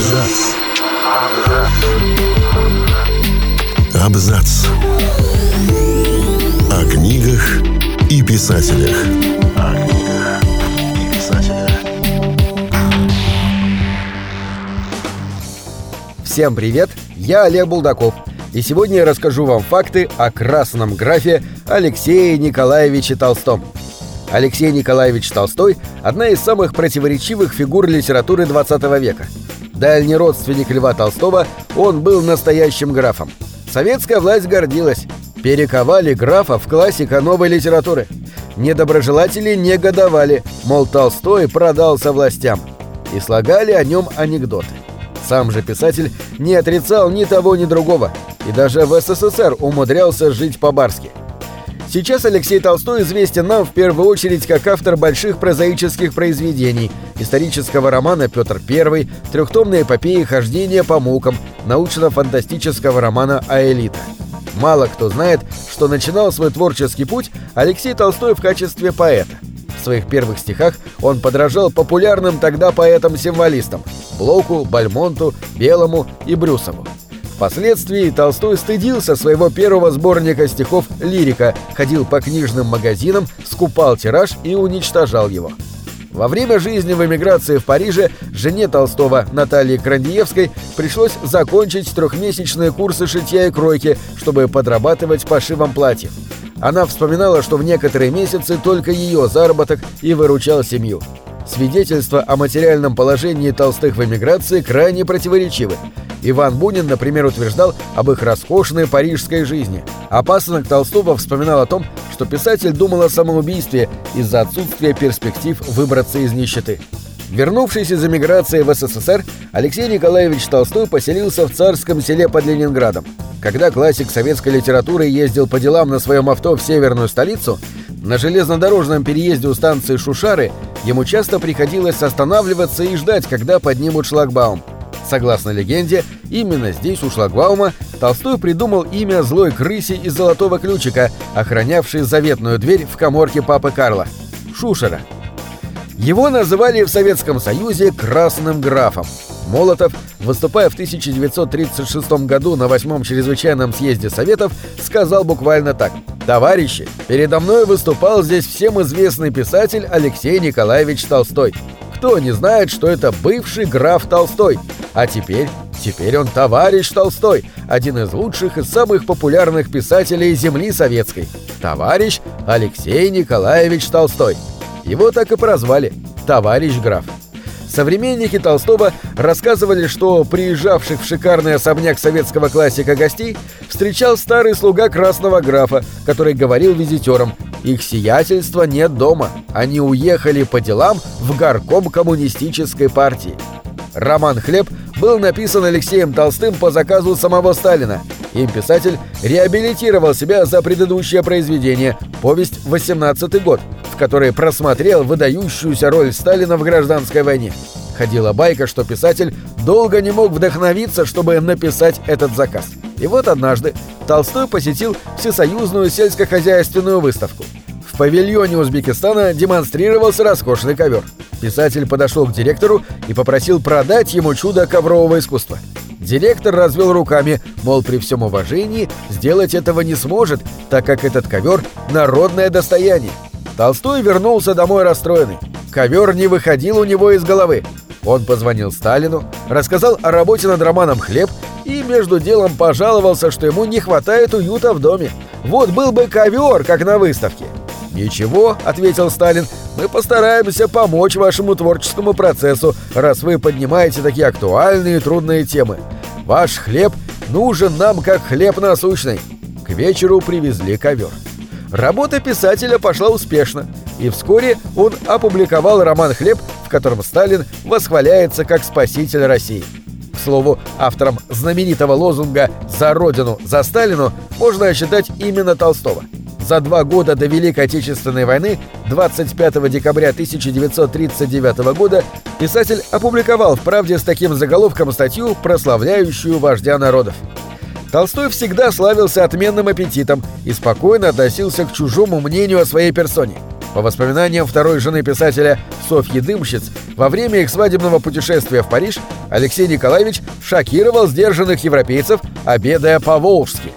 Абзац. Абзац. О книгах и писателях. О книгах и писателях. Всем привет, я Олег Булдаков. И сегодня я расскажу вам факты о красном графе Алексее Николаевиче Толстом. Алексей Николаевич Толстой – одна из самых противоречивых фигур литературы 20 века. Дальний родственник Льва Толстого, он был настоящим графом. Советская власть гордилась. Перековали графа в классика новой литературы. Недоброжелатели негодовали, мол, Толстой продался властям. И слагали о нем анекдоты. Сам же писатель не отрицал ни того, ни другого, и даже в СССР умудрялся жить по-барски. Сейчас Алексей Толстой известен нам в первую очередь как автор больших прозаических произведений, исторического романа «Петр I», трехтомной эпопеи «Хождение по мукам», научно-фантастического романа «Аэлита». Мало кто знает, что начинал свой творческий путь Алексей Толстой в качестве поэта. В своих первых стихах он подражал популярным тогда поэтам-символистам – Блоку, Бальмонту, Белому и Брюсову. Впоследствии Толстой стыдился своего первого сборника стихов «Лирика», ходил по книжным магазинам, скупал тираж и уничтожал его. Во время жизни в эмиграции в Париже жене Толстого Наталье Крандиевской пришлось закончить трехмесячные курсы шитья и кройки, чтобы подрабатывать пошивом платьев. Она вспоминала, что в некоторые месяцы только ее заработок и выручал семью. Свидетельства о материальном положении толстых в эмиграции крайне противоречивы. Иван Бунин, например, утверждал об их роскошной парижской жизни. А пасынок Толстого вспоминал о том, что писатель думал о самоубийстве из-за отсутствия перспектив выбраться из нищеты. Вернувшись из эмиграции в СССР, Алексей Николаевич Толстой поселился в царском селе под Ленинградом. Когда классик советской литературы ездил по делам на своем авто в северную столицу, на железнодорожном переезде у станции Шушары ему часто приходилось останавливаться и ждать, когда поднимут шлагбаум. Согласно легенде, именно здесь, у шлагбаума, Толстой придумал имя злой крысе из золотого ключика, охранявшей заветную дверь в коморке папы Карла – Шушера. Его называли в Советском Союзе «красным графом». Молотов, выступая в 1936 году на восьмом чрезвычайном съезде Советов, сказал буквально так «Товарищи, передо мной выступал здесь всем известный писатель Алексей Николаевич Толстой. Кто не знает, что это бывший граф Толстой? А теперь, теперь он товарищ Толстой, один из лучших и самых популярных писателей земли советской. Товарищ Алексей Николаевич Толстой. Его так и прозвали «Товарищ граф». Современники Толстого рассказывали, что приезжавших в шикарный особняк советского классика гостей встречал старый слуга красного графа, который говорил визитерам «Их сиятельства нет дома, они уехали по делам в горком коммунистической партии». Роман «Хлеб» был написан Алексеем Толстым по заказу самого Сталина. Им писатель реабилитировал себя за предыдущее произведение «Повесть 18 год», в которой просмотрел выдающуюся роль Сталина в гражданской войне. Ходила байка, что писатель долго не мог вдохновиться, чтобы написать этот заказ. И вот однажды Толстой посетил Всесоюзную сельскохозяйственную выставку. В павильоне Узбекистана демонстрировался роскошный ковер. Писатель подошел к директору и попросил продать ему чудо коврового искусства. Директор развел руками, мол, при всем уважении сделать этого не сможет, так как этот ковер – народное достояние. Толстой вернулся домой расстроенный. Ковер не выходил у него из головы. Он позвонил Сталину, рассказал о работе над романом «Хлеб» и между делом пожаловался, что ему не хватает уюта в доме. Вот был бы ковер, как на выставке. «Ничего», — ответил Сталин, — «мы постараемся помочь вашему творческому процессу, раз вы поднимаете такие актуальные и трудные темы. Ваш хлеб нужен нам как хлеб насущный». К вечеру привезли ковер. Работа писателя пошла успешно, и вскоре он опубликовал роман «Хлеб», в котором Сталин восхваляется как спаситель России. К слову, автором знаменитого лозунга «За Родину, за Сталину» можно считать именно Толстого – за два года до Великой Отечественной войны, 25 декабря 1939 года, писатель опубликовал в «Правде» с таким заголовком статью, прославляющую вождя народов. Толстой всегда славился отменным аппетитом и спокойно относился к чужому мнению о своей персоне. По воспоминаниям второй жены писателя Софьи Дымщиц, во время их свадебного путешествия в Париж Алексей Николаевич шокировал сдержанных европейцев, обедая по-волжски.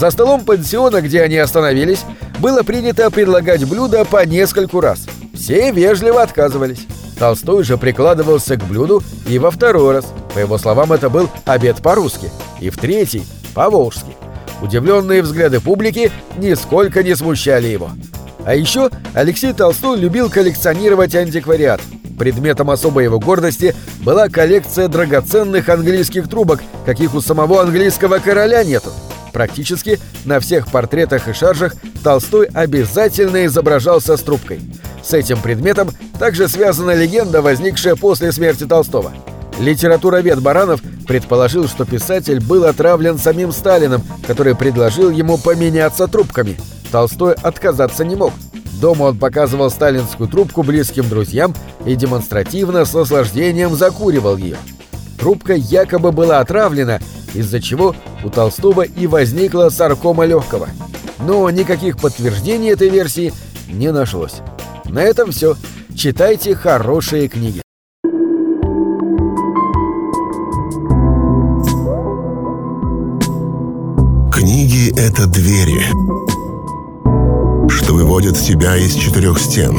За столом пансиона, где они остановились, было принято предлагать блюда по нескольку раз. Все вежливо отказывались. Толстой же прикладывался к блюду и во второй раз. По его словам, это был обед по-русски. И в третий – по-волжски. Удивленные взгляды публики нисколько не смущали его. А еще Алексей Толстой любил коллекционировать антиквариат. Предметом особой его гордости была коллекция драгоценных английских трубок, каких у самого английского короля нету. Практически на всех портретах и шаржах Толстой обязательно изображался с трубкой. С этим предметом также связана легенда, возникшая после смерти Толстого. Литературовед Баранов предположил, что писатель был отравлен самим Сталиным, который предложил ему поменяться трубками. Толстой отказаться не мог. Дома он показывал сталинскую трубку близким друзьям и демонстративно с наслаждением закуривал ее. Трубка якобы была отравлена, из-за чего у Толстого и возникла саркома легкого. Но никаких подтверждений этой версии не нашлось. На этом все. Читайте хорошие книги. Книги — это двери, что выводят тебя из четырех стен.